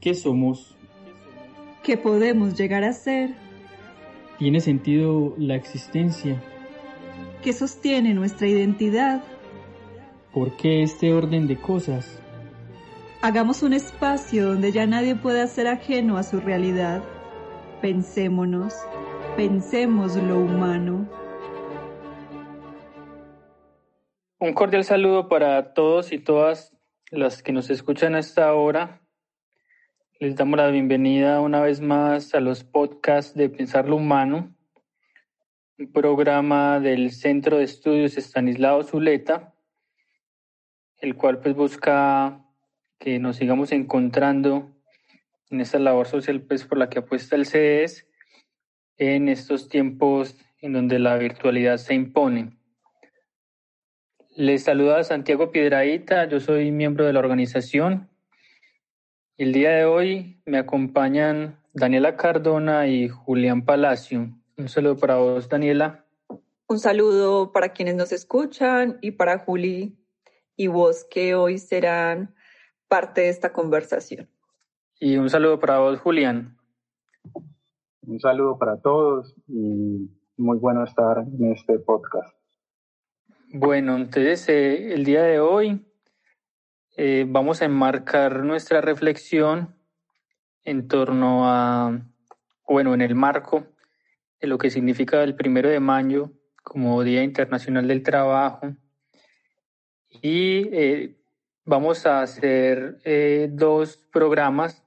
¿Qué somos? ¿Qué podemos llegar a ser? ¿Tiene sentido la existencia? ¿Qué sostiene nuestra identidad? ¿Por qué este orden de cosas? Hagamos un espacio donde ya nadie pueda ser ajeno a su realidad. Pensémonos, pensemos lo humano. Un cordial saludo para todos y todas las que nos escuchan a esta hora les damos la bienvenida una vez más a los podcasts de Pensar lo Humano, un programa del Centro de Estudios Estanislao Zuleta, el cual pues busca que nos sigamos encontrando en esta labor social pues por la que apuesta el CES en estos tiempos en donde la virtualidad se impone. Les saluda Santiago Piedraíta, yo soy miembro de la organización el día de hoy me acompañan Daniela Cardona y Julián Palacio. Un saludo para vos, Daniela. Un saludo para quienes nos escuchan y para Juli y vos que hoy serán parte de esta conversación. Y un saludo para vos, Julián. Un saludo para todos y muy bueno estar en este podcast. Bueno, entonces eh, el día de hoy eh, vamos a enmarcar nuestra reflexión en torno a, bueno, en el marco de lo que significa el primero de mayo como Día Internacional del Trabajo. Y eh, vamos a hacer eh, dos programas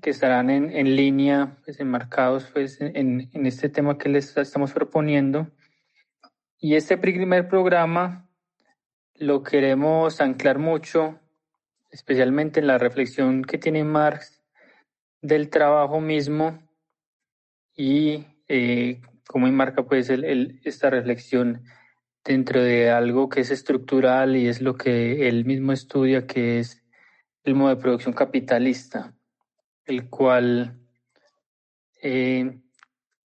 que estarán en, en línea, pues enmarcados pues, en, en este tema que les estamos proponiendo. Y este primer programa lo queremos anclar mucho, especialmente en la reflexión que tiene Marx del trabajo mismo y eh, cómo enmarca pues esta reflexión dentro de algo que es estructural y es lo que él mismo estudia, que es el modo de producción capitalista, el cual, eh,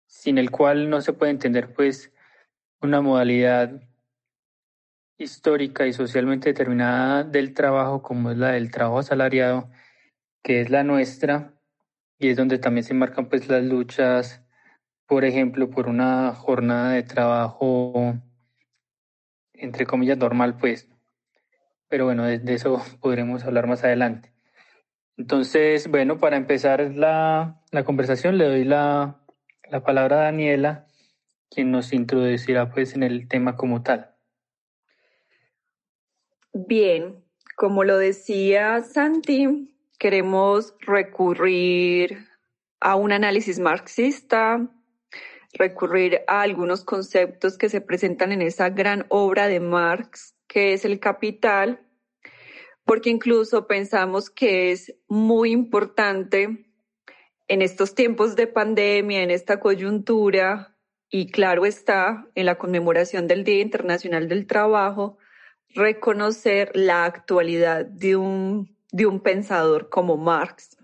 sin el cual no se puede entender pues una modalidad histórica y socialmente determinada del trabajo, como es la del trabajo asalariado, que es la nuestra, y es donde también se marcan pues las luchas, por ejemplo, por una jornada de trabajo, entre comillas, normal, pues. Pero bueno, de, eso podremos hablar más adelante. Entonces, bueno, para empezar la, la conversación, le doy la, la palabra a Daniela, quien nos introducirá pues en el tema como tal. Bien, como lo decía Santi, queremos recurrir a un análisis marxista, recurrir a algunos conceptos que se presentan en esa gran obra de Marx, que es el capital, porque incluso pensamos que es muy importante en estos tiempos de pandemia, en esta coyuntura, y claro está, en la conmemoración del Día Internacional del Trabajo, reconocer la actualidad de un, de un pensador como Marx.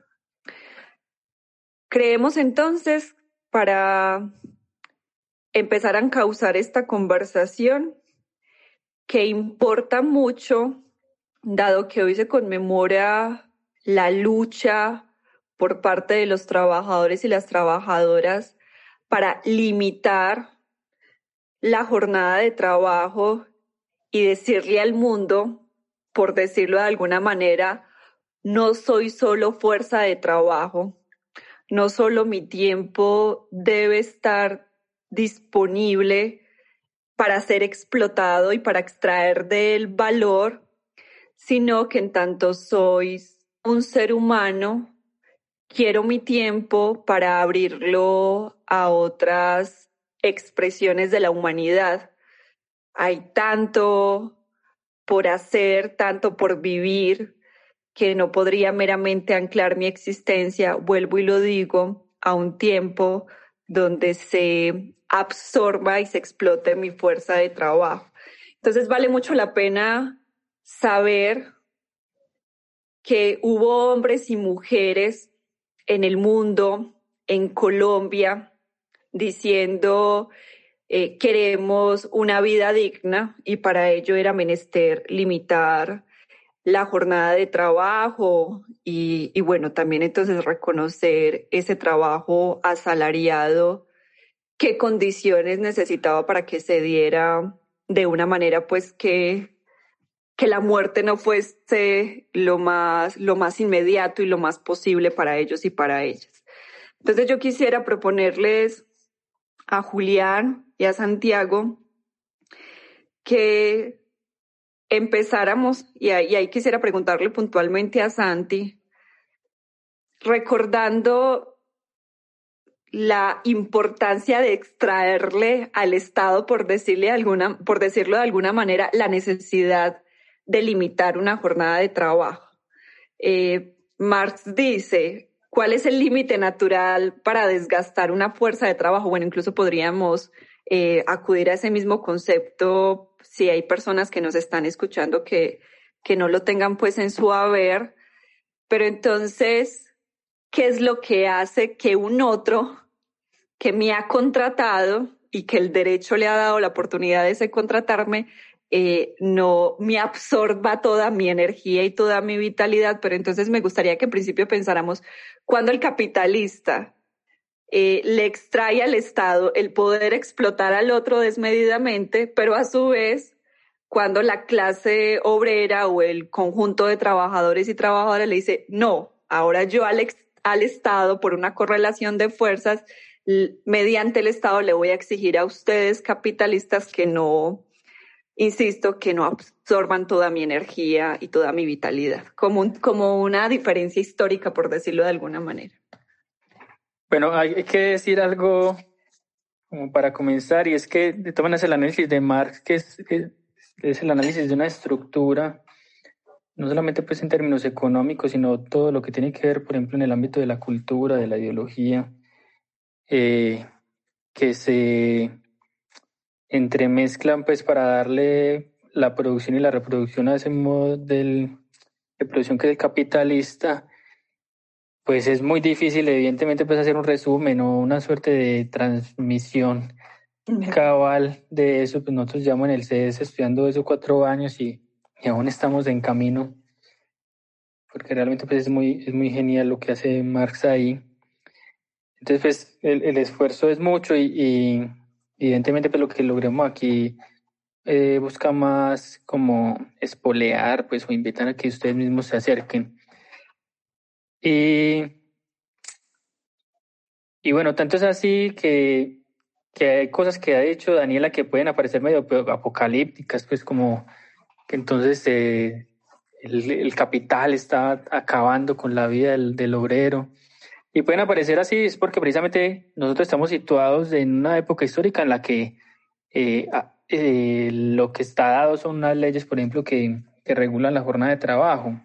Creemos entonces, para empezar a encauzar esta conversación, que importa mucho, dado que hoy se conmemora la lucha por parte de los trabajadores y las trabajadoras para limitar la jornada de trabajo y decirle al mundo, por decirlo de alguna manera, no soy solo fuerza de trabajo, no solo mi tiempo debe estar disponible para ser explotado y para extraer del valor, sino que en tanto soy un ser humano, quiero mi tiempo para abrirlo a otras expresiones de la humanidad hay tanto por hacer, tanto por vivir, que no podría meramente anclar mi existencia, vuelvo y lo digo, a un tiempo donde se absorba y se explote mi fuerza de trabajo. Entonces vale mucho la pena saber que hubo hombres y mujeres en el mundo, en Colombia, diciendo eh, queremos una vida digna y para ello era menester limitar la jornada de trabajo y, y, bueno, también entonces reconocer ese trabajo asalariado, qué condiciones necesitaba para que se diera de una manera pues que, que la muerte no fuese lo más, lo más inmediato y lo más posible para ellos y para ellas. Entonces yo quisiera proponerles a Julián y a Santiago que empezáramos, y ahí, quisiera preguntarle puntualmente a Santi, recordando la importancia de extraerle al Estado, por decirle alguna, por decirlo de alguna manera, la necesidad de limitar una jornada de trabajo. Eh, Marx dice, ¿cuál es el límite natural para desgastar una fuerza de trabajo? Bueno, incluso podríamos eh, acudir a ese mismo concepto si hay personas que nos están escuchando que, que no lo tengan pues en su haber. Pero entonces, ¿qué es lo que hace que un otro que me ha contratado y que el derecho le ha dado la oportunidad de ese contratarme, eh, no me absorba toda mi energía y toda mi vitalidad, pero entonces me gustaría que en principio pensáramos cuando el capitalista eh, le extrae al Estado el poder explotar al otro desmedidamente, pero a su vez, cuando la clase obrera o el conjunto de trabajadores y trabajadoras le dice, no, ahora yo al, Estado, por una correlación de fuerzas, mediante el Estado le voy a exigir a ustedes, capitalistas, que no, insisto, que no absorban toda mi energía y toda mi vitalidad, como, como una diferencia histórica, por decirlo de alguna manera. Bueno, hay que decir algo como para comenzar, y es que de todas el análisis de Marx, que es, es el análisis de una estructura, no solamente pues en términos económicos, sino todo lo que tiene que ver, por ejemplo, en el ámbito de la cultura, de la ideología, eh, que se entremezclan pues para darle la producción y la reproducción a ese modo de producción que es capitalista, pues es muy difícil, evidentemente, pues hacer un resumen o una suerte de transmisión cabal de eso. Pues nosotros llevamos en el CS estudiando eso cuatro años y, aún estamos en camino, porque realmente pues es muy, es muy genial lo que hace Marx ahí. Entonces, pues el, esfuerzo es mucho y, evidentemente pues lo que logremos aquí eh, busca más como espolear, pues o invitar a que ustedes mismos se acerquen y, y bueno, tanto es así que, que hay cosas que ha dicho Daniela que pueden aparecer medio apocalípticas, pues como que entonces eh, el, capital está acabando con la vida del, del, obrero. Y pueden aparecer así, es porque precisamente nosotros estamos situados en una época histórica en la que eh, eh, lo que está dado son unas leyes, por ejemplo, que, que regulan la jornada de trabajo.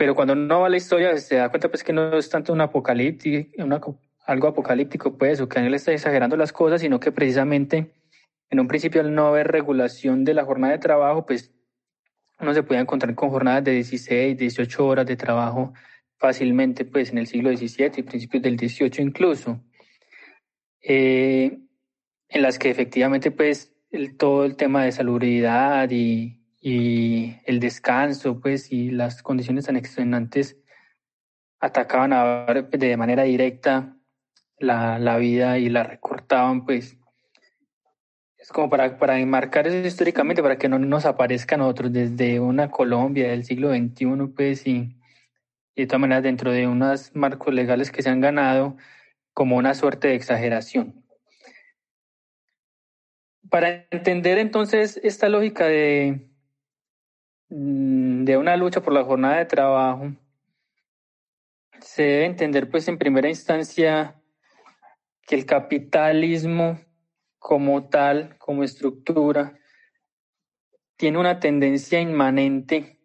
Pero cuando uno va a la historia se da cuenta pues que no es tanto un apocalíptico, algo apocalíptico pues, o que él está exagerando las cosas, sino que precisamente en un principio al no haber regulación de la jornada de trabajo, pues uno se puede encontrar con jornadas de 16, 18 horas de trabajo fácilmente pues en el siglo XVII y principios del XVIII incluso, eh, en las que efectivamente pues el, todo el tema de salubridad y, y el descanso, pues, y las condiciones tan extenuantes atacaban a, de manera directa la, la vida y la recortaban, pues. Es como para, para enmarcar eso históricamente, para que no nos aparezca a nosotros desde una Colombia del siglo XXI, pues, y, y de todas maneras dentro de unos marcos legales que se han ganado como una suerte de exageración. Para entender entonces esta lógica de, de una lucha por la jornada de trabajo, se debe entender pues en primera instancia que el capitalismo como tal, como estructura, tiene una tendencia inmanente.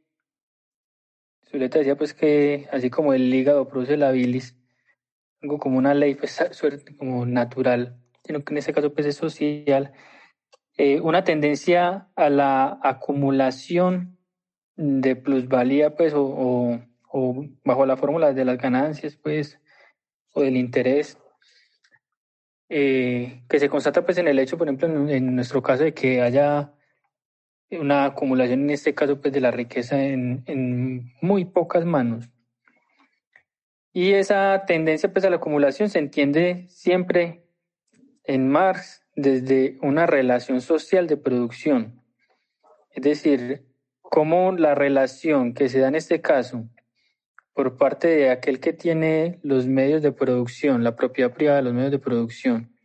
Zuleta decía pues que así como el hígado produce la bilis, algo como una ley pues, como natural, sino en ese caso pues es social, eh, una tendencia a la acumulación de plusvalía pues o, o bajo la fórmula de las ganancias pues o del interés eh, que se constata pues en el hecho, por ejemplo, en, nuestro caso de que haya una acumulación, en este caso, pues de la riqueza en, en muy pocas manos. Y esa tendencia pues a la acumulación se entiende siempre en Marx desde una relación social de producción. Es decir, cómo la relación que se da en este caso por parte de aquel que tiene los medios de producción, la propiedad privada de los medios de producción,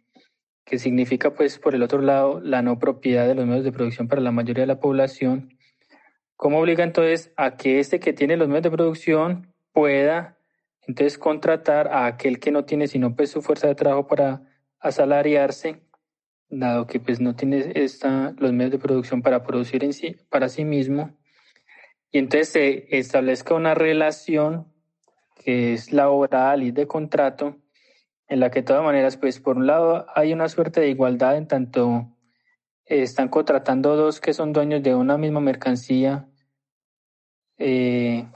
que significa pues por el otro lado la no propiedad de los medios de producción para la mayoría de la población, ¿cómo obliga entonces a que este que tiene los medios de producción pueda entonces contratar a aquel que no tiene sino pues su fuerza de trabajo para asalariarse, dado que pues no tiene esta, los medios de producción para producir en sí, para sí mismo, y entonces se establezca una relación que es laboral y de contrato, en la que de todas maneras, pues por un lado hay una suerte de igualdad en tanto están contratando dos que son dueños de una misma mercancía, eh,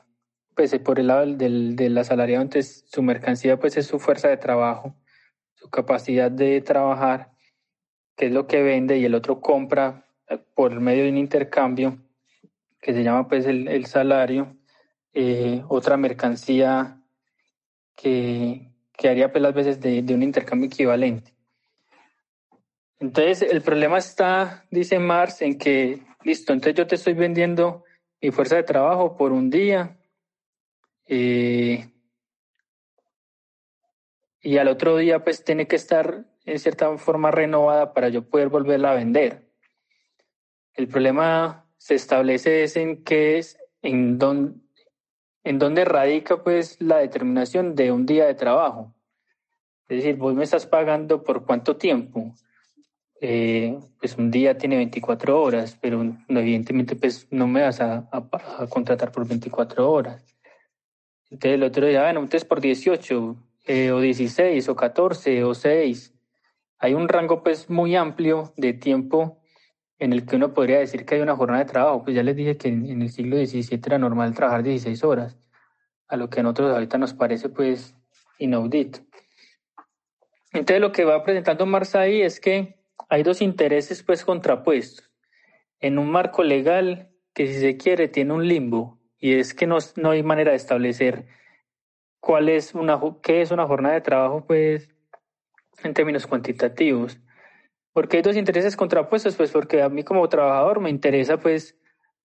pues por el lado del, del asalariado, entonces su mercancía pues es su fuerza de trabajo, su capacidad de trabajar, que es lo que vende, y el otro compra por medio de un intercambio que se llama pues el, salario, eh, otra mercancía que, que haría pues las veces de, de un intercambio equivalente. Entonces el problema está, dice Marx, en que, listo, entonces yo te estoy vendiendo mi fuerza de trabajo por un día eh, y al otro día pues tiene que estar en cierta forma renovada para yo poder volverla a vender. El problema se establece es en qué es, en dónde, en dónde radica pues la determinación de un día de trabajo. Es decir, vos me estás pagando por cuánto tiempo. Eh, pues un día tiene 24 horas, pero evidentemente pues no me vas a, contratar por 24 horas. Entonces el otro día, bueno, entonces por 18, eh, o 16, o 14, o 6. Hay un rango pues muy amplio de tiempo en el que uno podría decir que hay una jornada de trabajo. Pues ya les dije que en, el siglo XVII era normal trabajar 16 horas, a lo que a nosotros ahorita nos parece pues inaudito. Entonces lo que va presentando Marx ahí es que hay dos intereses pues contrapuestos. En un marco legal que si se quiere tiene un limbo y es que no, no hay manera de establecer cuál es una, qué es una jornada de trabajo pues en términos cuantitativos. Porque hay dos intereses contrapuestos, pues porque a mí como trabajador me interesa pues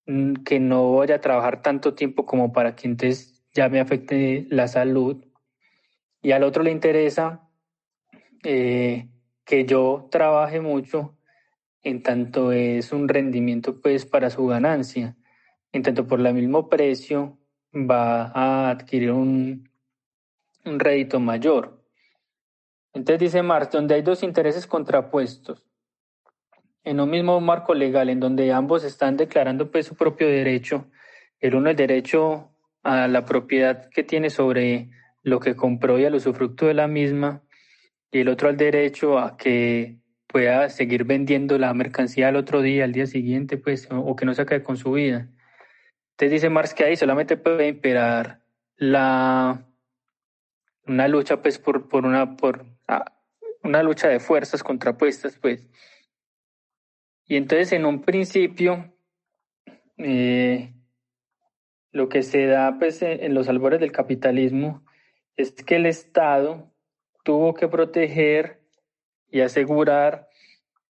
mm, que no vaya a trabajar tanto tiempo como para que entonces ya me afecte la salud. Y al otro le interesa eh, que yo trabaje mucho en tanto es un rendimiento pues para su ganancia. En tanto por el mismo precio va a adquirir un, un rédito mayor. Entonces dice Marx, donde hay dos intereses contrapuestos, en un mismo marco legal, en donde ambos están declarando pues, su propio derecho, el uno el derecho a la propiedad que tiene sobre lo que compró y al usufructo de la misma, y el otro al derecho a que pueda seguir vendiendo la mercancía al otro día, al día siguiente, pues, o que no se acabe con su vida. Entonces dice Marx que ahí solamente puede imperar la una lucha pues por, por una por una lucha de fuerzas contrapuestas pues. Y entonces en un principio eh, lo que se da pues en los albores del capitalismo es que el Estado tuvo que proteger y asegurar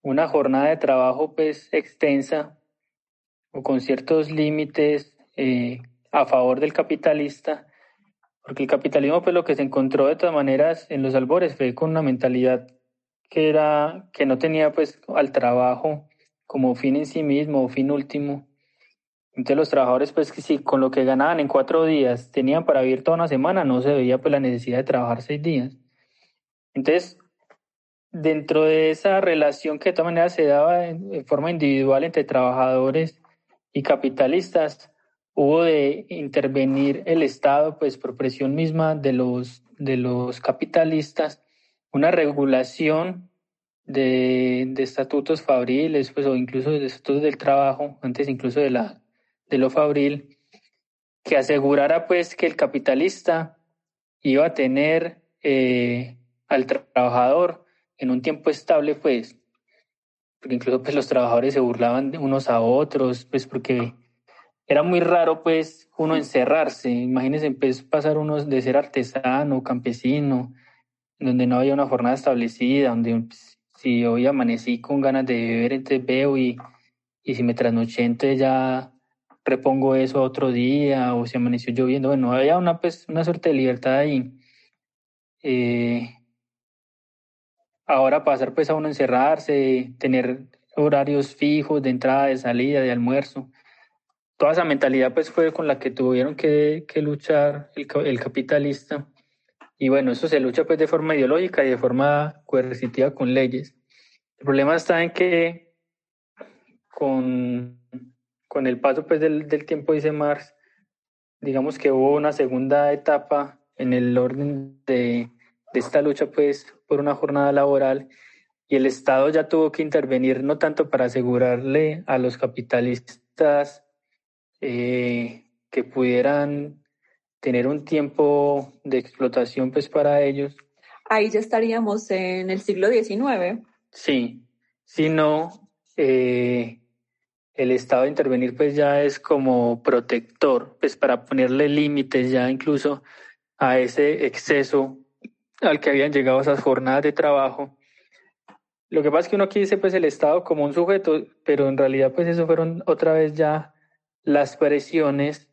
una jornada de trabajo pues extensa o con ciertos límites eh, a favor del capitalista porque el capitalismo, pues lo que se encontró de todas maneras en los albores fue con una mentalidad que era, que no tenía pues al trabajo como fin en sí mismo fin último. Entonces los trabajadores, pues que si con lo que ganaban en cuatro días tenían para vivir toda una semana, no se veía pues la necesidad de trabajar seis días. Entonces, dentro de esa relación que de todas maneras se daba en, forma individual entre trabajadores y capitalistas, hubo de intervenir el Estado, pues por presión misma de los, de los capitalistas, una regulación de, de estatutos fabriles, pues, o incluso de estatutos del trabajo, antes incluso de, la, de lo fabril, que asegurara pues que el capitalista iba a tener eh, al trabajador en un tiempo estable, pues, porque incluso pues los trabajadores se burlaban unos a otros, pues porque era muy raro pues uno encerrarse. Imagínense pues, pasar uno de ser artesano, campesino, donde no había una jornada establecida, donde pues, si hoy amanecí con ganas de beber, entonces veo y, y si me trasnoché, entonces ya repongo eso otro día, o si amaneció lloviendo. Bueno, había una, pues, una suerte de libertad ahí. Eh, ahora pasar pues a uno encerrarse, tener horarios fijos de entrada, de salida, de almuerzo. Toda esa mentalidad pues fue con la que tuvieron que, que luchar el, el, capitalista. Y bueno, eso se lucha pues de forma ideológica y de forma coercitiva con leyes. El problema está en que con, con el paso pues del, del tiempo, dice Marx, digamos que hubo una segunda etapa en el orden de, de esta lucha pues por una jornada laboral y el Estado ya tuvo que intervenir no tanto para asegurarle a los capitalistas eh, que pudieran tener un tiempo de explotación pues para ellos. Ahí ya estaríamos en el siglo XIX. Sí, sino eh, el Estado de intervenir pues ya es como protector, pues para ponerle límites ya incluso a ese exceso al que habían llegado esas jornadas de trabajo. Lo que pasa es que uno aquí dice pues el Estado como un sujeto, pero en realidad pues eso fueron otra vez ya las presiones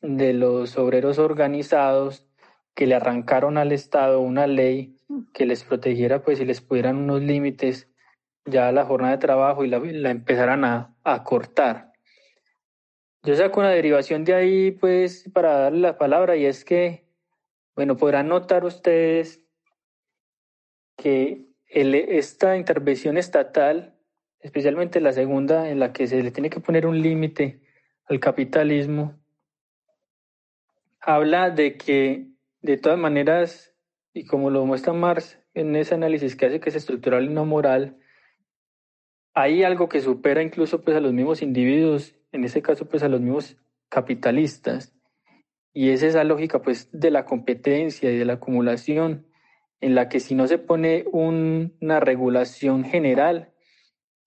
de los obreros organizados que le arrancaron al Estado una ley que les protegiera pues y les pudieran unos límites ya la jornada de trabajo y la, la empezaran a, a cortar. Yo saco una derivación de ahí pues para darle la palabra y es que, bueno, podrán notar ustedes que esta intervención estatal, especialmente la segunda, en la que se le tiene que poner un límite al capitalismo, habla de que, de todas maneras, y como lo muestra Marx en ese análisis que hace que es estructural y no moral, hay algo que supera incluso pues a los mismos individuos, en ese caso pues a los mismos capitalistas, y es esa lógica pues de la competencia y de la acumulación en la que si no se pone una regulación general,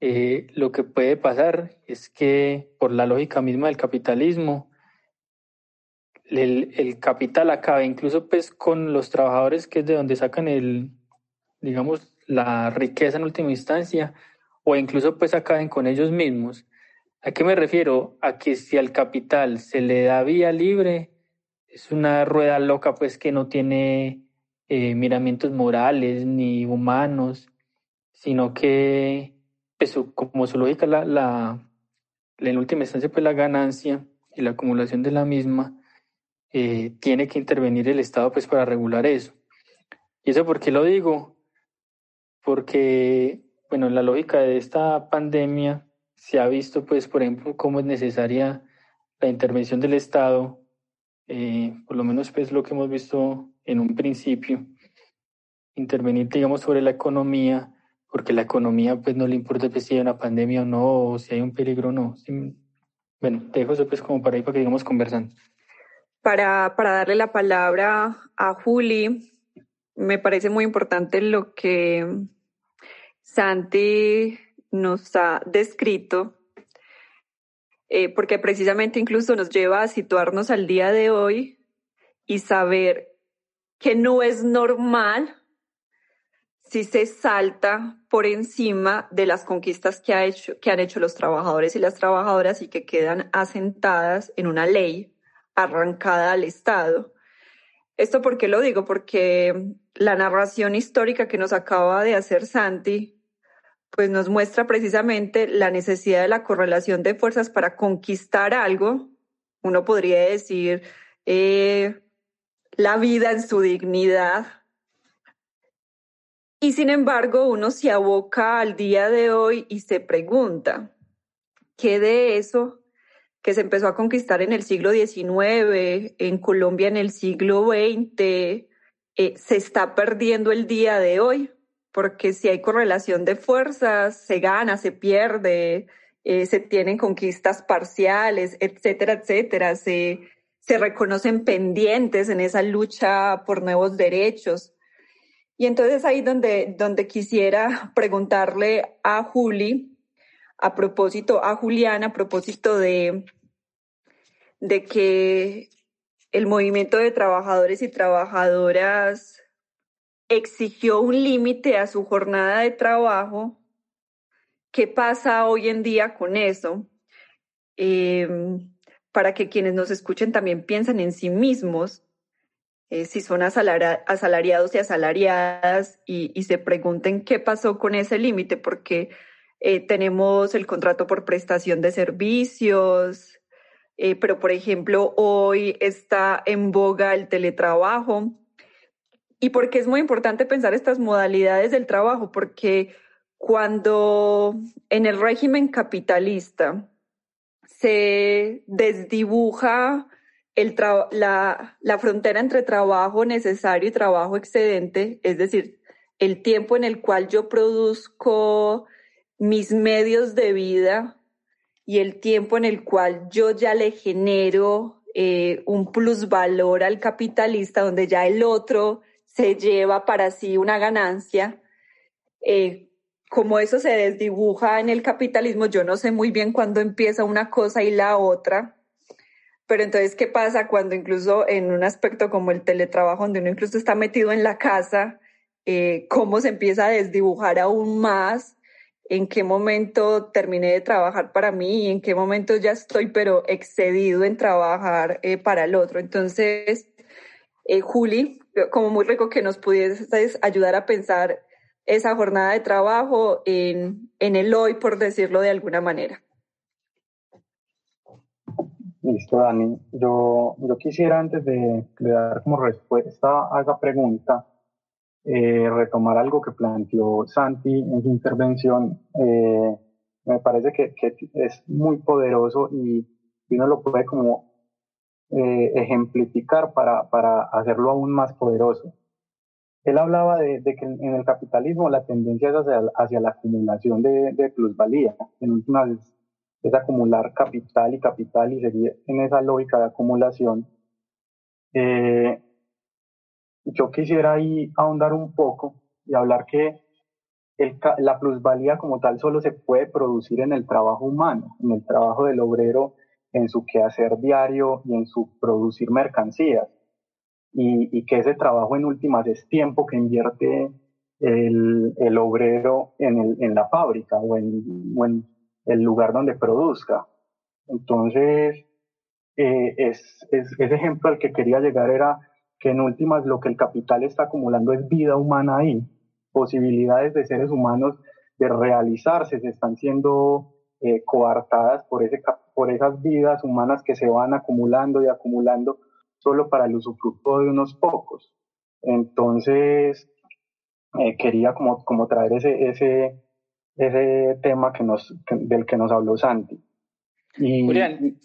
eh, lo que puede pasar es que por la lógica misma del capitalismo, el, capital acabe incluso pues con los trabajadores que es de donde sacan el, digamos, la riqueza en última instancia, o incluso pues acaben con ellos mismos. ¿A qué me refiero? A que si al capital se le da vía libre, es una rueda loca pues que no tiene eh, miramientos morales ni humanos, sino que pues, como su lógica la, la, en última instancia pues la ganancia y la acumulación de la misma, eh, tiene que intervenir el Estado pues para regular eso. ¿Y eso por qué lo digo? Porque, bueno, en la lógica de esta pandemia se ha visto pues, por ejemplo, cómo es necesaria la intervención del Estado, eh, por lo menos pues lo que hemos visto en un principio, intervenir, digamos, sobre la economía, porque la economía pues no le importa pues, si hay una pandemia o no, o si hay un peligro o no. bueno, te dejo eso pues como para ahí para que sigamos conversando. Para, para darle la palabra a Juli, me parece muy importante lo que Santi nos ha descrito, eh, porque precisamente incluso nos lleva a situarnos al día de hoy y saber que no es normal si se salta por encima de las conquistas que, ha hecho, que han hecho los trabajadores y las trabajadoras y que quedan asentadas en una ley arrancada al Estado. ¿Esto por qué lo digo? Porque la narración histórica que nos acaba de hacer Santi, pues nos muestra precisamente la necesidad de la correlación de fuerzas para conquistar algo. Uno podría decir eh, la vida en su dignidad. Y sin embargo, uno se aboca al día de hoy y se pregunta, ¿qué de eso que se empezó a conquistar en el siglo XIX, en Colombia en el siglo XX, eh, se está perdiendo el día de hoy, porque si hay correlación de fuerzas, se gana, se pierde, eh, se tienen conquistas parciales, etcétera, etcétera, se, se reconocen pendientes en esa lucha por nuevos derechos. Y entonces ahí donde, donde quisiera preguntarle a Juli, a propósito, a Juliana, a propósito de, de que el movimiento de trabajadores y trabajadoras exigió un límite a su jornada de trabajo. ¿Qué pasa hoy en día con eso? Em, para que quienes nos escuchen también piensen en sí mismos, eh, si son asalariados y asalariadas, y, y, se pregunten qué pasó con ese límite, porque eh, tenemos el contrato por prestación de servicios, eh, pero por ejemplo hoy está en boga el teletrabajo. Y porque es muy importante pensar estas modalidades del trabajo, porque cuando en el régimen capitalista se desdibuja la frontera entre trabajo necesario y trabajo excedente, es decir, el tiempo en el cual yo produzco mis medios de vida y el tiempo en el cual yo ya le genero eh, un plusvalor al capitalista, donde ya el otro se lleva para sí una ganancia. Eh, como eso se desdibuja en el capitalismo, yo no sé muy bien cuándo empieza una cosa y la otra. Pero entonces, ¿qué pasa cuando incluso en un aspecto como el teletrabajo, donde uno incluso está metido en la casa, eh, cómo se empieza a desdibujar aún más en qué momento terminé de trabajar para mí y en qué momento ya estoy, pero excedido en trabajar eh, para el otro. Entonces, eh, Juli, como muy rico que nos pudieses ayudar a pensar esa jornada de trabajo en, en el hoy, por decirlo de alguna manera. Listo, Dani. Yo, yo quisiera, antes de, de dar como respuesta a esa pregunta, eh, retomar algo que planteó Santi en su intervención. Eh, me parece que, que, es muy poderoso y, uno lo puede como eh, ejemplificar para, para hacerlo aún más poderoso. Él hablaba de, de, que en el capitalismo la tendencia es hacia, hacia la acumulación de, de plusvalía. En últimas es acumular capital y capital y seguir en esa lógica de acumulación. Eh, yo quisiera ahondar un poco y hablar que la plusvalía como tal solo se puede producir en el trabajo humano, en el trabajo del obrero, en su quehacer diario y en su producir mercancías. Y, que ese trabajo en últimas es tiempo que invierte el, obrero en la fábrica o en, o en, el lugar donde produzca. Entonces, eh, es, es, ese ejemplo al que quería llegar era que en últimas lo que el capital está acumulando es vida humana ahí, posibilidades de seres humanos de realizarse, se están siendo eh, coartadas por, ese, por esas vidas humanas que se van acumulando y acumulando solo para el usufructo de unos pocos. Entonces, eh, quería como, como traer ese, ese, ese tema que nos, del que nos habló Santi. Y, Julián,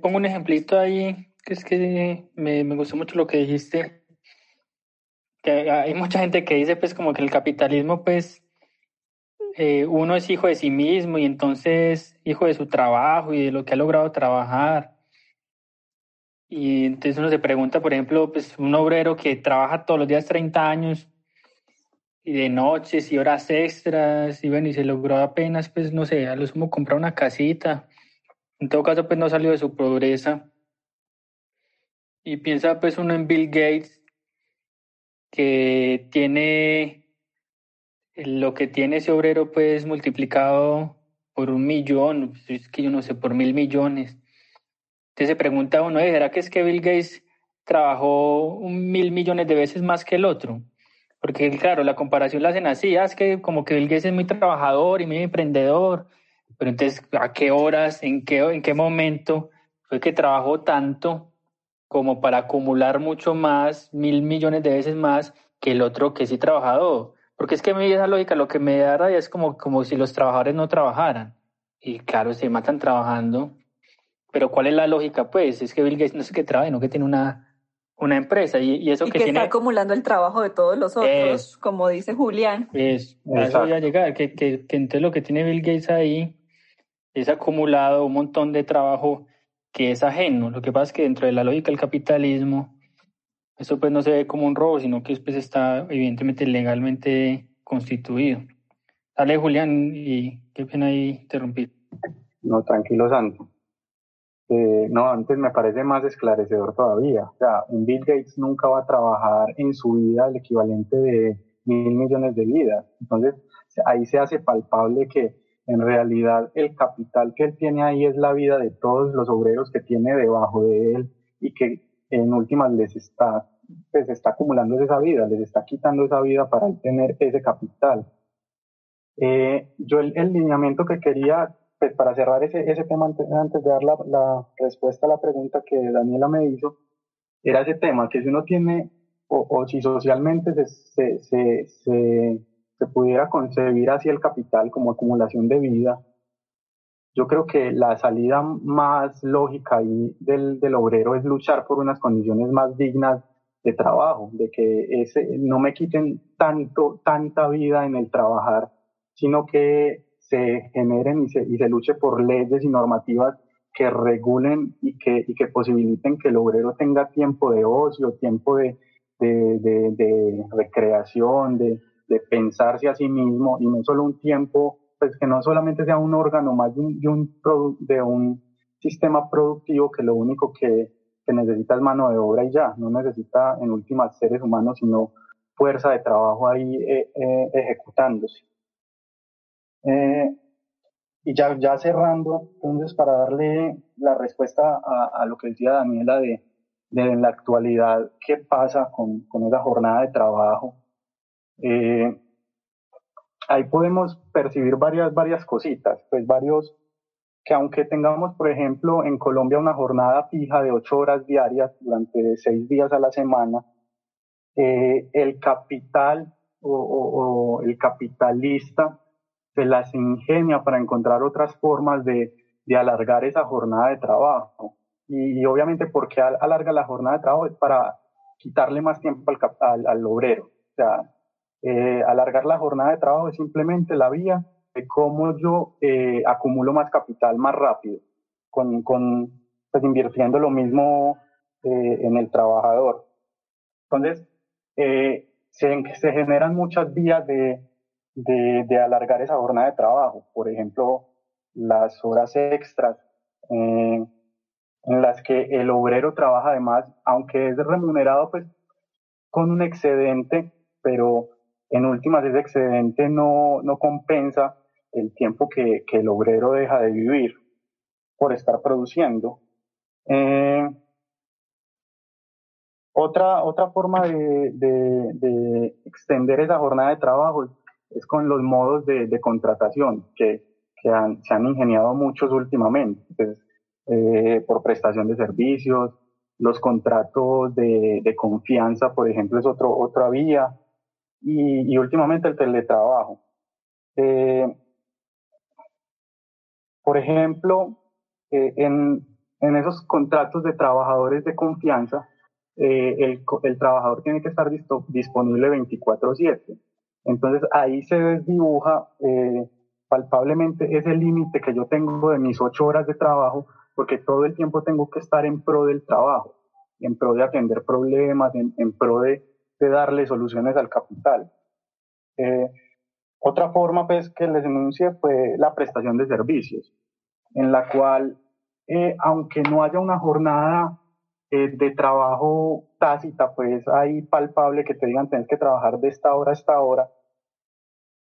pongo un ejemplito ahí es que me, me gustó mucho lo que dijiste, que hay mucha gente que dice pues como que el capitalismo pues eh, uno es hijo de sí mismo y entonces hijo de su trabajo y de lo que ha logrado trabajar. Y entonces uno se pregunta, por ejemplo, pues un obrero que trabaja todos los días 30 años y de noches y horas extras y bueno, y se logró apenas pues no sé, a lo sumo comprar una casita. En todo caso pues no salió de su pobreza y piensa pues uno en Bill Gates, que tiene lo que tiene ese obrero pues multiplicado por un millón, es que yo no sé, por mil millones. Entonces se pregunta uno, ¿será que es que Bill Gates trabajó un mil millones de veces más que el otro? Porque claro, la comparación la hacen así, ah, es que como que Bill Gates es muy trabajador y muy emprendedor, pero entonces, ¿a qué horas, en qué, en qué momento fue que trabajó tanto como para acumular mucho más, mil millones de veces más que el otro que sí trabajado. Porque es que a mí esa lógica lo que me da rabia es como, como si los trabajadores no trabajaran. Y claro, se matan trabajando. Pero ¿cuál es la lógica? Pues es que Bill Gates no es que trabaja, no que tiene una, una empresa y, eso que, está acumulando el trabajo de todos los otros, como dice Julián. Es, a eso voy a llegar, que, que, que entonces lo que tiene Bill Gates ahí es acumulado un montón de trabajo que es ajeno. Lo que pasa es que dentro de la lógica del capitalismo, eso pues no se ve como un robo, sino que después está evidentemente legalmente constituido. Dale, Julián, y qué pena ahí interrumpir. No, tranquilo, Santo. Eh, no, antes me parece más esclarecedor todavía. O sea, un Bill Gates nunca va a trabajar en su vida el equivalente de mil millones de vidas. Entonces, ahí se hace palpable que en realidad el capital que él tiene ahí es la vida de todos los obreros que tiene debajo de él y que en últimas les está, pues está acumulando esa vida, les está quitando esa vida para tener ese capital. Eh, yo el, lineamiento que quería, pues para cerrar ese, ese tema antes, de dar la, respuesta a la pregunta que Daniela me hizo, era ese tema, que si uno tiene, o, o si socialmente se, se, se se pudiera concebir así el capital como acumulación de vida, yo creo que la salida más lógica ahí del, del obrero es luchar por unas condiciones más dignas de trabajo, de que ese, no me quiten tanto, tanta vida en el trabajar, sino que se generen y se, y se luche por leyes y normativas que regulen y que, y que posibiliten que el obrero tenga tiempo de ocio, tiempo de, de, recreación, de, de pensarse a sí mismo y no solo un tiempo, pues que no solamente sea un órgano más de un, de un, de un sistema productivo que lo único que, que, necesita es mano de obra y ya, no necesita en últimas seres humanos, sino fuerza de trabajo ahí eh, eh, ejecutándose. Eh, y ya, ya cerrando, entonces para darle la respuesta a, a lo que decía Daniela de, en la actualidad, qué pasa con, con esa jornada de trabajo eh, ahí podemos percibir varias, varias cositas, pues varios, que aunque tengamos, por ejemplo, en Colombia una jornada fija de ocho horas diarias durante seis días a la semana, eh, el capital o, el capitalista se las ingenia para encontrar otras formas de, de alargar esa jornada de trabajo. Y, obviamente, porque alarga la jornada de trabajo? Es para quitarle más tiempo al, al, obrero. O sea, eh, alargar la jornada de trabajo es simplemente la vía de cómo yo eh, acumulo más capital más rápido, con, con pues invirtiendo lo mismo eh, en el trabajador. Entonces, se, se, generan muchas vías de, de, alargar esa jornada de trabajo. Por ejemplo, las horas extras, en las que el obrero trabaja además, aunque es remunerado pues con un excedente, pero en últimas ese excedente no, no compensa el tiempo que, que, el obrero deja de vivir por estar produciendo. Eh, otra, otra forma de, de, extender esa jornada de trabajo es con los modos de, contratación que, se han ingeniado muchos últimamente, eh, por prestación de servicios, los contratos de, confianza, por ejemplo, es otro, otra vía y, últimamente el teletrabajo. Eh, por ejemplo, eh, en, esos contratos de trabajadores de confianza, el, trabajador tiene que estar disponible 24/7. Entonces ahí se desdibuja eh, palpablemente ese límite que yo tengo de mis ocho horas de trabajo, porque todo el tiempo tengo que estar en pro del trabajo, en pro de atender problemas, en, en pro de, de darle soluciones al capital. Eh, otra forma pues, que les enuncié fue la prestación de servicios, en la cual, eh, aunque no haya una jornada eh, de trabajo tácita, pues hay palpable que te digan tienes que trabajar de esta hora a esta hora.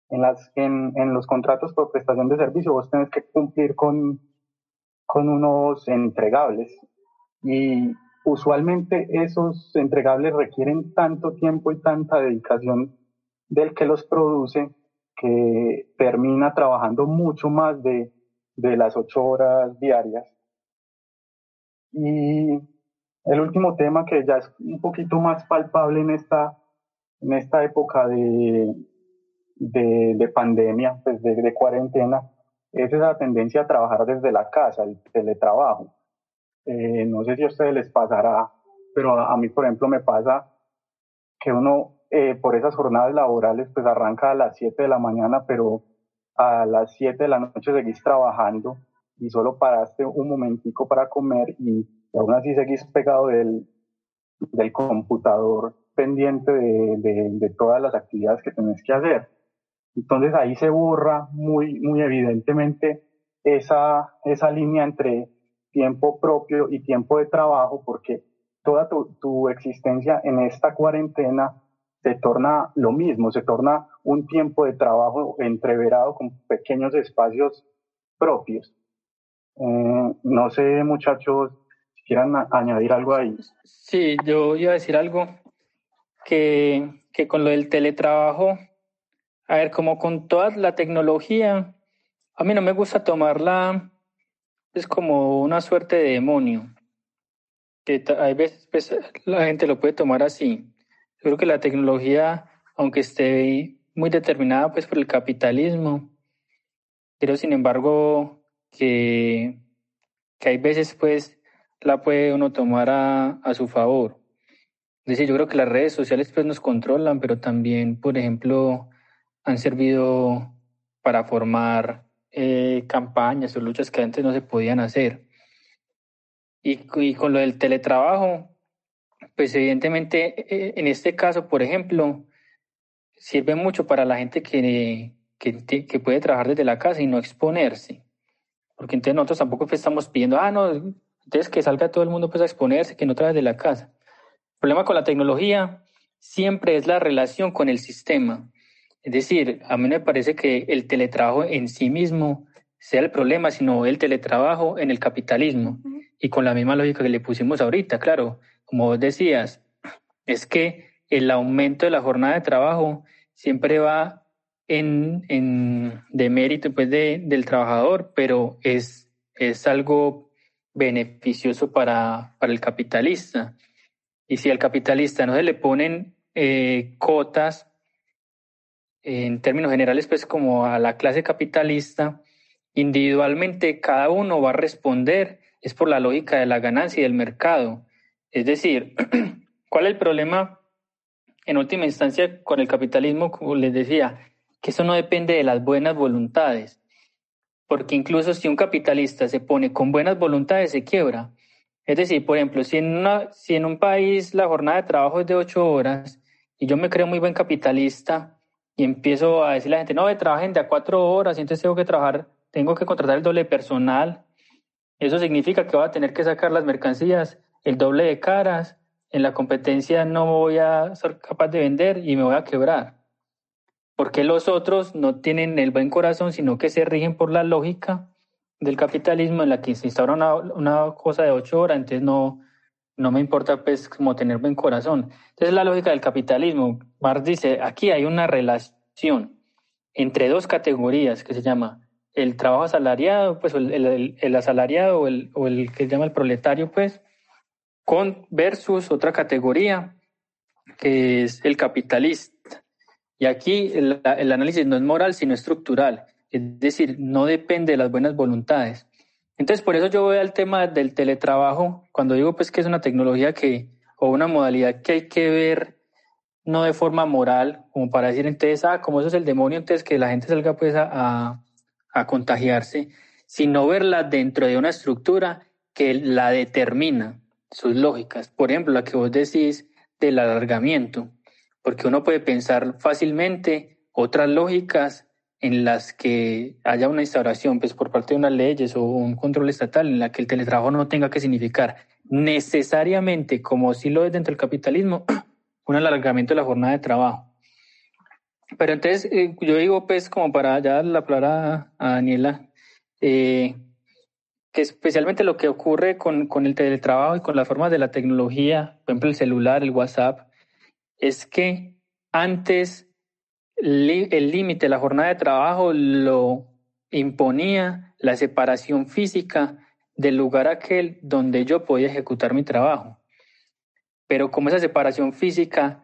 En, las, en, en los contratos por prestación de servicios vos tenés que cumplir con, con unos entregables. Y usualmente esos entregables requieren tanto tiempo y tanta dedicación del que los produce que termina trabajando mucho más de, de las ocho horas diarias. Y el último tema que ya es un poquito más palpable en esta, en esta época de, de, de pandemia, pues de, de, cuarentena, es esa tendencia a trabajar desde la casa, el teletrabajo. Eh, no sé si a ustedes les pasará, pero a, mí, por ejemplo, me pasa que uno eh, por esas jornadas laborales pues arranca a las 7 de la mañana, pero a las 7 de la noche seguís trabajando y solo paraste un momentico para comer y aún así seguís pegado del, del computador pendiente de, de, todas las actividades que tenés que hacer. Entonces ahí se borra muy, muy evidentemente esa, esa línea entre tiempo propio y tiempo de trabajo, porque toda tu, tu existencia en esta cuarentena se torna lo mismo, se torna un tiempo de trabajo entreverado con pequeños espacios propios. Eh, no sé, muchachos, quieran añadir algo ahí. Sí, yo iba a decir algo que, que con lo del teletrabajo, a ver, como con toda la tecnología, a mí no me gusta tomarla, es como una suerte de demonio, que hay veces pues, la gente lo puede tomar así. Yo creo que la tecnología, aunque esté muy determinada pues por el capitalismo, pero sin embargo que, que hay veces pues la puede uno tomar a, a su favor. Es yo creo que las redes sociales pues nos controlan, pero también, por ejemplo, han servido para formar eh, campañas o luchas que antes no se podían hacer. Y, y, con lo del teletrabajo, pues evidentemente eh, en este caso, por ejemplo, sirve mucho para la gente que, que, que puede trabajar desde la casa y no exponerse. Porque entonces nosotros tampoco pues, estamos pidiendo, ah, no, entonces que salga todo el mundo pues a exponerse, que no trabaje de la casa. El problema con la tecnología siempre es la relación con el sistema. Es decir, a mí me parece que el teletrabajo en sí mismo sea el problema, sino el teletrabajo en el capitalismo. Y con la misma lógica que le pusimos ahorita, claro, como vos decías, es que el aumento de la jornada de trabajo siempre va en, en de mérito pues, de, del trabajador, pero es, es algo beneficioso para, para el capitalista. Y si al capitalista no se le ponen eh, cotas, en términos generales, pues como a la clase capitalista, individualmente cada uno va a responder, es por la lógica de la ganancia y del mercado. Es decir, ¿cuál es el problema en última instancia con el capitalismo? Como les decía, que eso no depende de las buenas voluntades, porque incluso si un capitalista se pone con buenas voluntades, se quiebra. Es decir, por ejemplo, si en, una, si en un país la jornada de trabajo es de ocho horas y yo me creo muy buen capitalista y empiezo a decirle a la gente, no, trabajen de a cuatro horas entonces tengo que trabajar, tengo que contratar el doble de personal, eso significa que voy a tener que sacar las mercancías el doble de caras, en la competencia no voy a ser capaz de vender y me voy a quebrar porque los otros no tienen el buen corazón, sino que se rigen por la lógica del capitalismo en la que se instaura una, una cosa de ocho horas, entonces no, no me importa pues como tener buen corazón. Entonces la lógica del capitalismo. Marx dice, aquí hay una relación entre dos categorías que se llama el trabajo asalariado, pues el, el, el asalariado o el, o el que se llama el proletario, pues, con versus otra categoría que es el capitalista. Y aquí el, análisis no es moral, sino estructural. Es decir, no depende de las buenas voluntades. Entonces, por eso yo voy al tema del teletrabajo, cuando digo pues que es una tecnología que, o una modalidad que hay que ver no de forma moral, como para decir entonces, ah, como eso es el demonio, entonces que la gente salga pues a, a contagiarse, sino verla dentro de una estructura que la determina, sus lógicas. Por ejemplo, la que vos decís del alargamiento porque uno puede pensar fácilmente otras lógicas en las que haya una instauración pues, por parte de unas leyes o un control estatal en la que el teletrabajo no tenga que significar necesariamente, como sí lo es dentro del capitalismo, un alargamiento de la jornada de trabajo. Pero entonces, eh, yo digo, pues, como para ya la palabra a, Daniela, eh, que especialmente lo que ocurre con, con el teletrabajo y con las formas de la tecnología, por ejemplo, el celular, el WhatsApp, es que antes el límite la jornada de trabajo lo imponía la separación física del lugar aquel donde yo podía ejecutar mi trabajo. Pero como esa separación física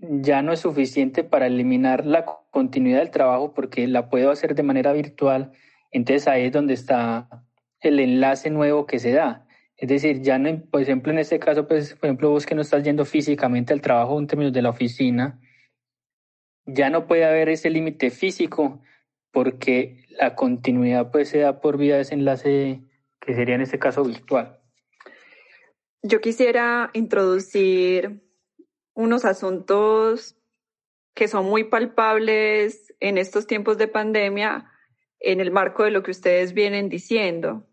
ya no es suficiente para eliminar la continuidad del trabajo porque la puedo hacer de manera virtual, entonces ahí es donde está el enlace nuevo que se da. Es decir, ya no, por ejemplo, en este caso, pues, por ejemplo, vos que no estás yendo físicamente al trabajo en términos de la oficina, ya no puede haber ese límite físico porque la continuidad pues se da por vía de ese enlace que sería en este caso virtual. Yo quisiera introducir unos asuntos que son muy palpables en estos tiempos de pandemia en el marco de lo que ustedes vienen diciendo.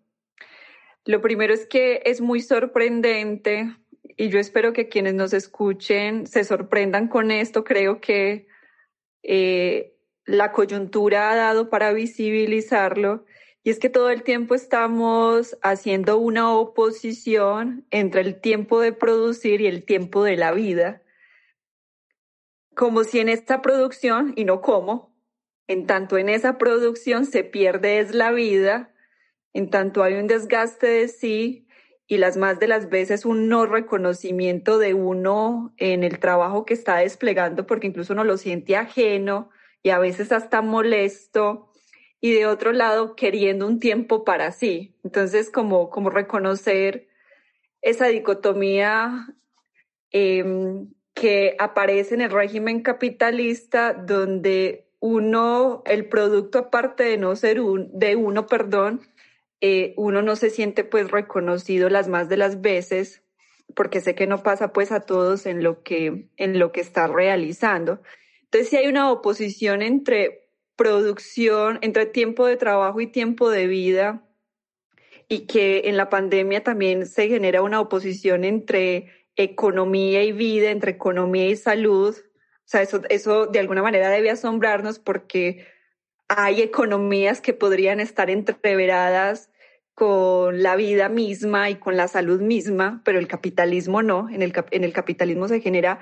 Lo primero es que es muy sorprendente y yo espero que quienes nos escuchen se sorprendan con esto. Creo que eh, la coyuntura ha dado para visibilizarlo y es que todo el tiempo estamos haciendo una oposición entre el tiempo de producir y el tiempo de la vida. Como si en esta producción, y no como, en tanto en esa producción se pierde es la vida, en tanto hay un desgaste de sí y las más de las veces un no reconocimiento de uno en el trabajo que está desplegando, porque incluso uno lo siente ajeno y a veces hasta molesto, y de otro lado queriendo un tiempo para sí. Entonces, como, como reconocer esa dicotomía em, que aparece en el régimen capitalista, donde uno, el producto aparte de no ser un, de uno, perdón, eh, uno no se siente pues reconocido las más de las veces, porque sé que no pasa pues a todos en lo que, en lo que está realizando. Entonces, si hay una oposición entre producción, entre tiempo de trabajo y tiempo de vida, y que en la pandemia también se genera una oposición entre economía y vida, entre economía y salud. O sea, eso, eso de alguna manera debe asombrarnos porque hay economías que podrían estar entreveradas con la vida misma y con la salud misma, pero el capitalismo no. En el, en el capitalismo se genera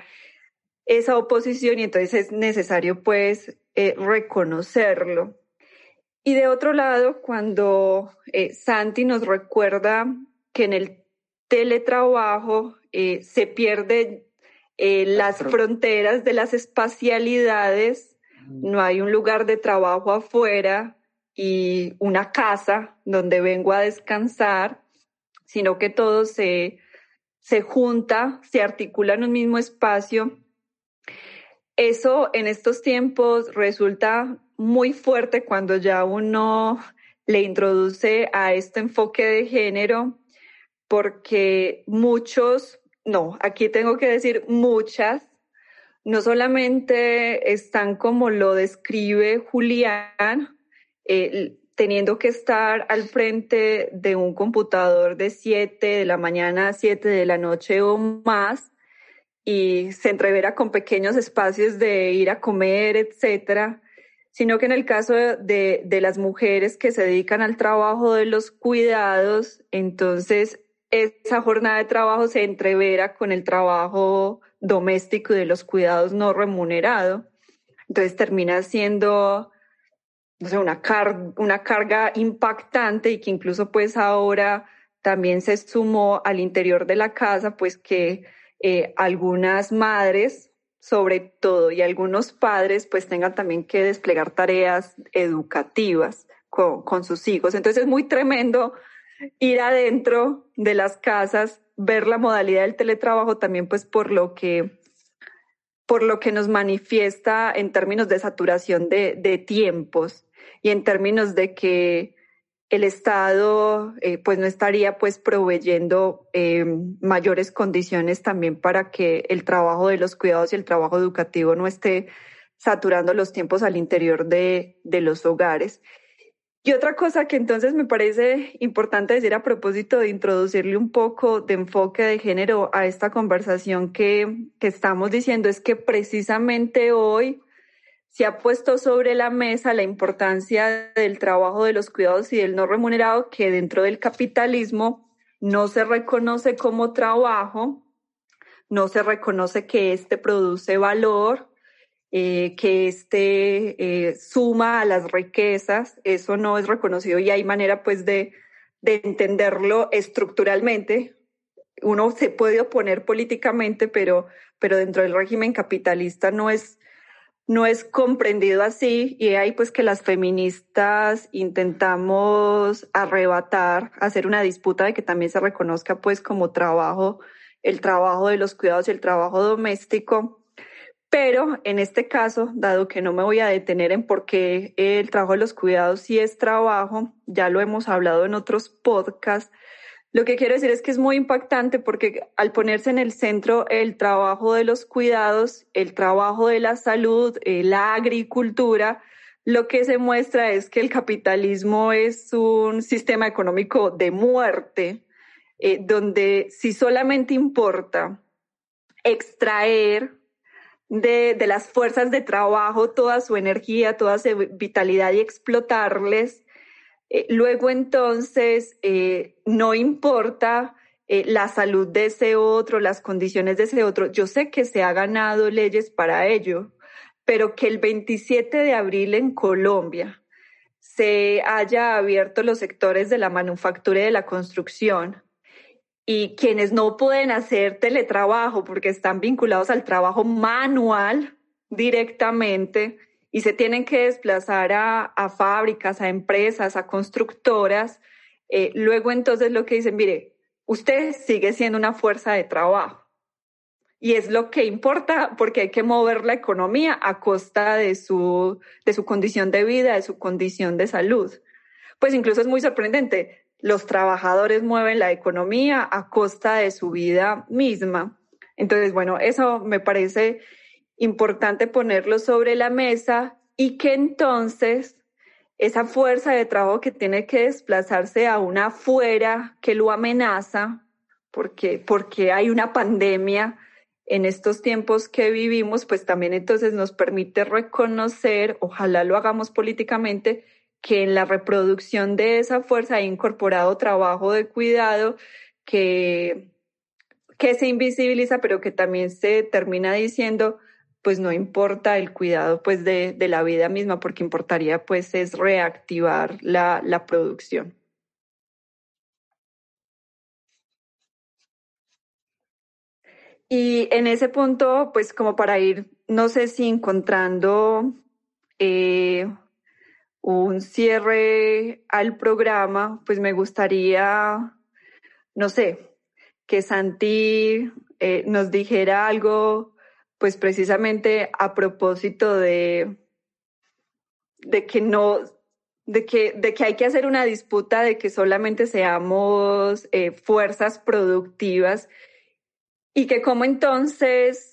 esa oposición y entonces es necesario pues eh, reconocerlo. Y de otro lado, cuando eh, Santi nos recuerda que en el teletrabajo eh, se pierden las fronteras de las espacialidades, no hay un lugar de trabajo afuera, y una casa donde vengo a descansar, sino que todo se, se junta, se articula en un mismo espacio. Eso en estos tiempos resulta muy fuerte cuando ya uno le introduce a este enfoque de género, porque muchos, no, aquí tengo que decir muchas, no solamente están como lo describe Julián, eh, teniendo que estar al frente de un computador de 7 de la mañana a 7 de la noche o más y se entrevera con pequeños espacios de ir a comer, etcétera, sino que en el caso de, de las mujeres que se dedican al trabajo de los cuidados, entonces esa jornada de trabajo se entrevera con el trabajo doméstico de los cuidados no remunerado. Entonces termina siendo no sé, una, una carga impactante y que incluso pues ahora también se sumó al interior de la casa, pues que eh, algunas madres, sobre todo, y algunos padres, pues tengan también que desplegar tareas educativas con, con sus hijos. Entonces es muy tremendo ir adentro de las casas, ver la modalidad del teletrabajo también, pues por lo que por lo que nos manifiesta en términos de saturación de, de tiempos y en términos de que el Estado eh, pues no estaría pues proveyendo eh, mayores condiciones también para que el trabajo de los cuidados y el trabajo educativo no esté saturando los tiempos al interior de, de los hogares. Y otra cosa que entonces me parece importante decir a propósito de introducirle un poco de enfoque de género a esta conversación que, que estamos diciendo es que precisamente hoy se ha puesto sobre la mesa la importancia del trabajo de los cuidados y del no remunerado, que dentro del capitalismo no se reconoce como trabajo, no se reconoce que éste produce valor, eh, que éste eh, suma a las riquezas, eso no es reconocido y hay manera pues de, de entenderlo estructuralmente. Uno se puede oponer políticamente, pero, pero dentro del régimen capitalista no es no es comprendido así y hay pues que las feministas intentamos arrebatar, hacer una disputa de que también se reconozca pues como trabajo, el trabajo de los cuidados y el trabajo doméstico. Pero en este caso, dado que no me voy a detener en por qué el trabajo de los cuidados sí es trabajo, ya lo hemos hablado en otros podcasts, lo que quiero decir es que es muy impactante porque al ponerse en el centro el trabajo de los cuidados, el trabajo de la salud, eh, la agricultura, lo que se muestra es que el capitalismo es un sistema económico de muerte, eh, donde si solamente importa extraer de, de, las fuerzas de trabajo toda su energía, toda su vitalidad y explotarles, eh, luego entonces, eh, no importa eh, la salud de ese otro, las condiciones de ese otro. Yo sé que se ha ganado leyes para ello, pero que el 27 de abril en Colombia se haya abierto los sectores de la manufactura y de la construcción y quienes no pueden hacer teletrabajo porque están vinculados al trabajo manual directamente, y se tienen que desplazar a, fábricas, a empresas, a constructoras, eh, luego entonces lo que dicen, mire, usted sigue siendo una fuerza de trabajo. Y es lo que importa porque hay que mover la economía a costa de su, de su condición de vida, de su condición de salud. Pues incluso es muy sorprendente. Los trabajadores mueven la economía a costa de su vida misma. Entonces, bueno, eso me parece importante ponerlo sobre la mesa y que entonces esa fuerza de trabajo que tiene que desplazarse a una afuera que lo amenaza, porque, porque hay una pandemia en estos tiempos que vivimos, pues también entonces nos permite reconocer, ojalá lo hagamos políticamente, que en la reproducción de esa fuerza ha incorporado trabajo de cuidado que, que se invisibiliza, pero que también se termina diciendo, pues no importa el cuidado pues de, de, la vida misma, porque importaría pues es reactivar la, la producción. Y en ese punto, pues como para ir, no sé si encontrando eh, un cierre al programa, pues me gustaría, no sé, que Santi eh, nos dijera algo pues precisamente a propósito de, de que no, de que, de que hay que hacer una disputa de que solamente seamos eh, fuerzas productivas y que como entonces,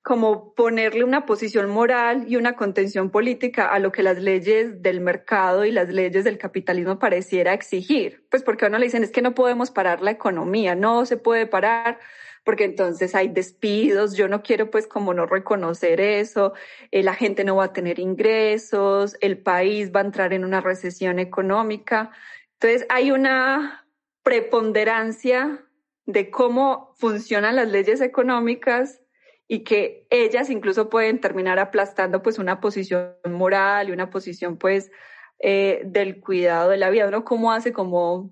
como ponerle una posición moral y una contención política a lo que las leyes del mercado y las leyes del capitalismo pareciera exigir. Pues porque uno le dicen es que no podemos parar la economía, no se puede parar porque entonces hay despidos, yo no quiero pues como no reconocer eso, eh, la gente no va a tener ingresos, el país va a entrar en una recesión económica. Entonces hay una preponderancia de cómo funcionan las leyes económicas y que ellas incluso pueden terminar aplastando pues una posición moral y una posición pues eh, del cuidado de la vida, ¿no? ¿Cómo hace como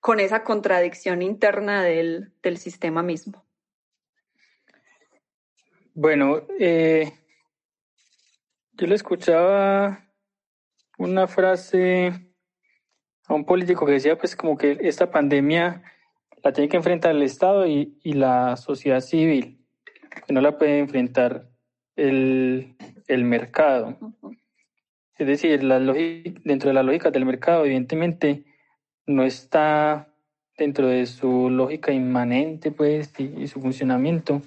con esa contradicción interna del, del sistema mismo? Bueno, eh, yo le escuchaba una frase a un político que decía pues como que esta pandemia la tiene que enfrentar el Estado y, y la sociedad civil, que no la puede enfrentar el, el mercado. Es decir, la dentro de la lógica del mercado, evidentemente, no está dentro de su lógica inmanente pues, y su funcionamiento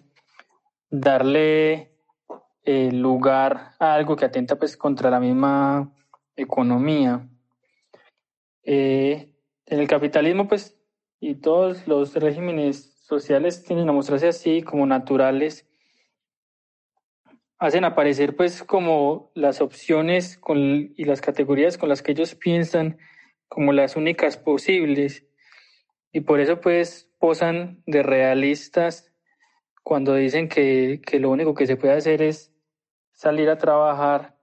darle eh, lugar a algo que atenta pues contra la misma economía. Eh, en el capitalismo pues y todos los regímenes sociales tienen a mostrarse así como naturales, hacen aparecer pues como las opciones con, y las categorías con las que ellos piensan como las únicas posibles y por eso pues posan de realistas cuando dicen que, que lo único que se puede hacer es salir a trabajar,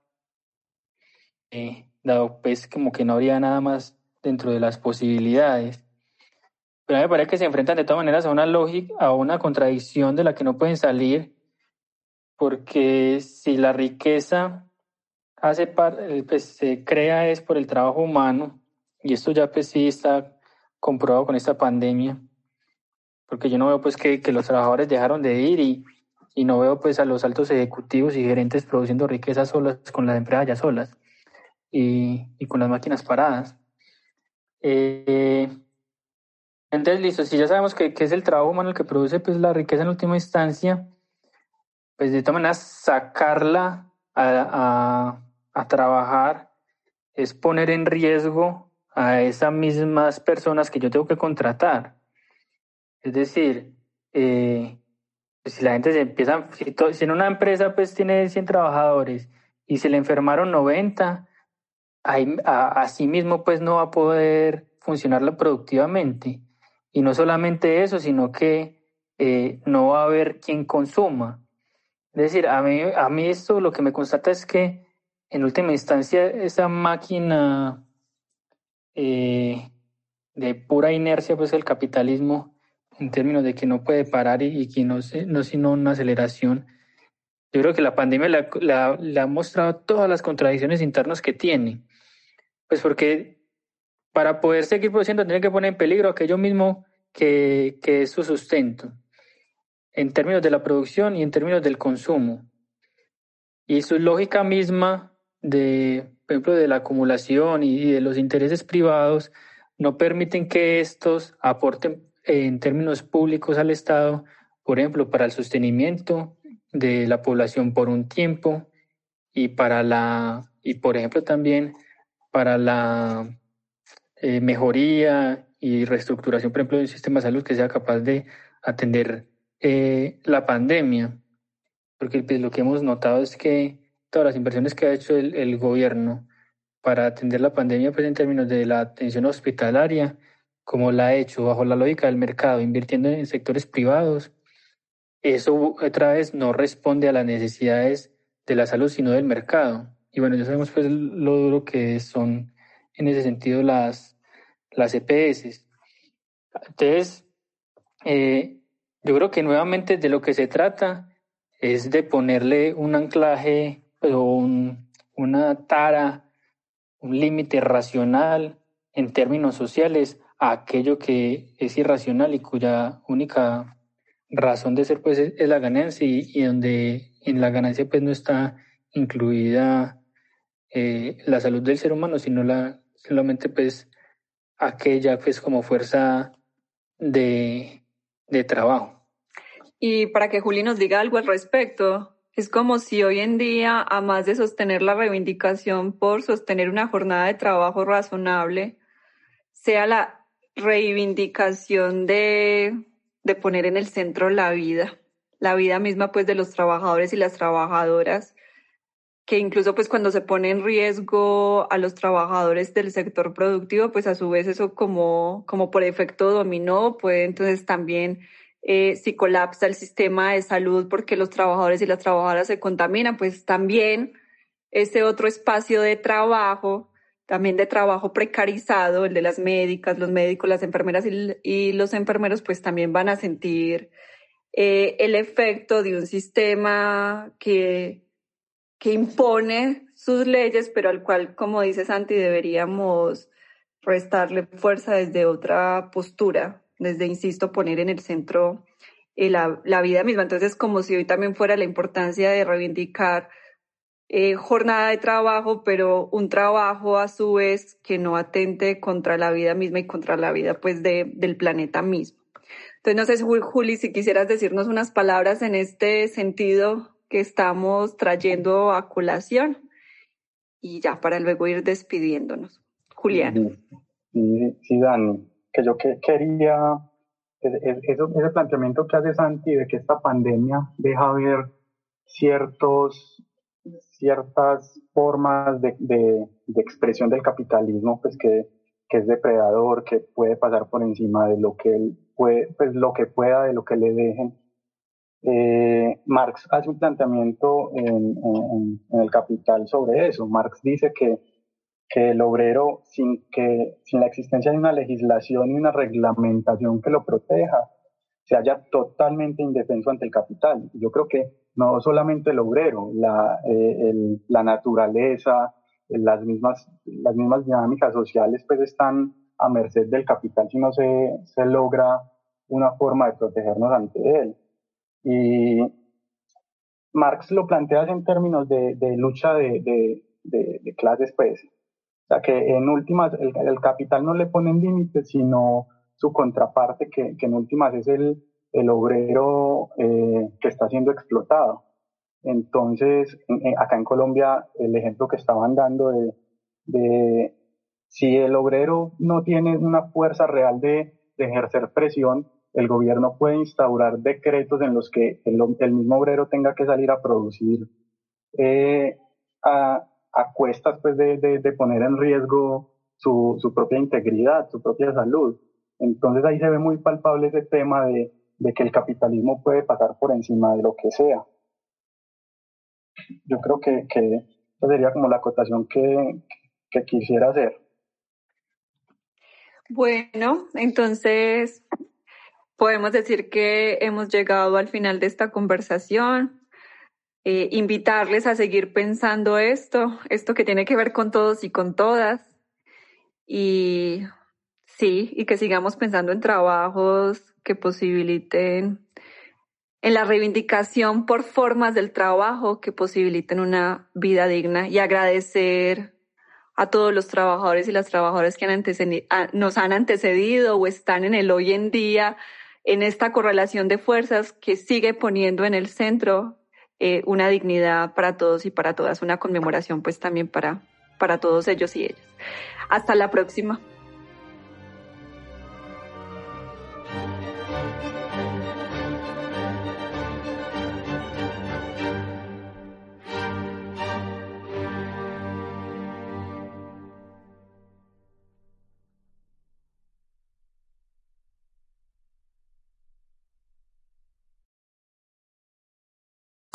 eh, dado pues como que no habría nada más dentro de las posibilidades. Pero a mí me parece que se enfrentan de todas maneras a una lógica, a una contradicción de la que no pueden salir, porque si la riqueza hace pues, se crea es por el trabajo humano, y esto ya pues sí está comprobado con esta pandemia, porque yo no veo pues que, que los trabajadores dejaron de ir y, y, no veo pues a los altos ejecutivos y gerentes produciendo riqueza solas con las empresas ya solas y, y con las máquinas paradas. Eh, entonces, listo, si ya sabemos que, que, es el trabajo humano el que produce pues la riqueza en última instancia, pues de todas maneras sacarla a, a, a trabajar es poner en riesgo a esas mismas personas que yo tengo que contratar. Es decir, eh, si la gente se empieza, si, en una empresa pues tiene 100 trabajadores y se le enfermaron 90, ahí, a, sí mismo pues no va a poder funcionar productivamente. Y no solamente eso, sino que eh, no va a haber quien consuma. Es decir, a mí, a mí esto lo que me constata es que en última instancia esa máquina eh, de pura inercia, pues el capitalismo, en términos de que no puede parar y, que no, no sino una aceleración. Yo creo que la pandemia le ha mostrado todas las contradicciones internas que tiene. Pues porque para poder seguir produciendo tiene que poner en peligro aquello mismo que, que es su sustento, en términos de la producción y en términos del consumo. Y su lógica misma de, por ejemplo, de la acumulación y de los intereses privados no permiten que estos aporten en términos públicos al Estado, por ejemplo, para el sostenimiento de la población por un tiempo y para la y por ejemplo también para la eh, mejoría y reestructuración, por ejemplo, del sistema de salud que sea capaz de atender eh, la pandemia. Porque pues, lo que hemos notado es que todas las inversiones que ha hecho el, el gobierno para atender la pandemia, pues en términos de la atención hospitalaria, como la ha hecho bajo la lógica del mercado, invirtiendo en sectores privados, eso otra vez no responde a las necesidades de la salud, sino del mercado. Y bueno, ya sabemos pues lo duro que son en ese sentido las, las EPS. Entonces, eh, yo creo que nuevamente de lo que se trata es de ponerle un anclaje pues, o un, una tara, un límite racional en términos sociales a aquello que es irracional y cuya única razón de ser pues es, la ganancia y, donde en la ganancia pues no está incluida eh, la salud del ser humano, sino la solamente pues aquella pues como fuerza de, de trabajo. Y para que Juli nos diga algo al respecto, es como si hoy en día, a más de sostener la reivindicación por sostener una jornada de trabajo razonable, sea la reivindicación de, de poner en el centro la vida, la vida misma pues de los trabajadores y las trabajadoras, que incluso pues cuando se pone en riesgo a los trabajadores del sector productivo, pues a su vez eso como, como por efecto dominó puede entonces también eh, si colapsa el sistema de salud porque los trabajadores y las trabajadoras se contaminan, pues también ese otro espacio de trabajo también de trabajo precarizado, el de las médicas, los médicos, las enfermeras y, los enfermeros, pues también van a sentir eh, el efecto de un sistema que, que impone sus leyes, pero al cual, como dice Santi, deberíamos restarle fuerza desde otra postura, desde, insisto, poner en el centro eh, la, la vida misma. Entonces, como si hoy también fuera la importancia de reivindicar eh, jornada de trabajo, pero un trabajo a su vez que no atente contra la vida misma y contra la vida pues de, del planeta mismo. Entonces, no sé, Juli, si quisieras decirnos unas palabras en este sentido que estamos trayendo a colación y ya para luego ir despidiéndonos. Julián. Sí, Dani, que yo que quería, ese planteamiento que hace Santi de que esta pandemia deja ver ciertos ciertas formas de, de, expresión del capitalismo, pues que, que, es depredador, que puede pasar por encima de lo que él puede, pues lo que pueda, de lo que le dejen. Eh, Marx hace un planteamiento en, en, en, el Capital sobre eso. Marx dice que, que el obrero, sin, que, sin la existencia de una legislación y una reglamentación que lo proteja, se haya totalmente indefenso ante el capital. Yo creo que no solamente el obrero, la, eh, la naturaleza, las mismas, las mismas dinámicas sociales pues están a merced del capital si no se, se logra una forma de protegernos ante él. Y Marx lo plantea en términos de, de lucha de, de, de, clases, pues. O sea, que en últimas el, el capital no le pone límites, sino su contraparte, que, que, en últimas es el, el obrero eh, que está siendo explotado. Entonces, acá en Colombia, el ejemplo que estaban dando de, de si el obrero no tiene una fuerza real de, ejercer presión, el gobierno puede instaurar decretos en los que el, mismo obrero tenga que salir a producir eh, a, a, cuestas pues, de, de, de, poner en riesgo su, su propia integridad, su propia salud. Entonces ahí se ve muy palpable ese tema de, de que el capitalismo puede pasar por encima de lo que sea. Yo creo que, que esa sería como la acotación que, que quisiera hacer. Bueno, entonces podemos decir que hemos llegado al final de esta conversación. Eh, invitarles a seguir pensando esto, esto que tiene que ver con todos y con todas. Y sí, y que sigamos pensando en trabajos que posibiliten, en la reivindicación por formas del trabajo que posibiliten una vida digna y agradecer a todos los trabajadores y las trabajadoras que han nos han antecedido o están en el hoy en día en esta correlación de fuerzas que sigue poniendo en el centro eh, una dignidad para todos y para todas, una conmemoración pues también para, para todos ellos y ellas. Hasta la próxima.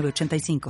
85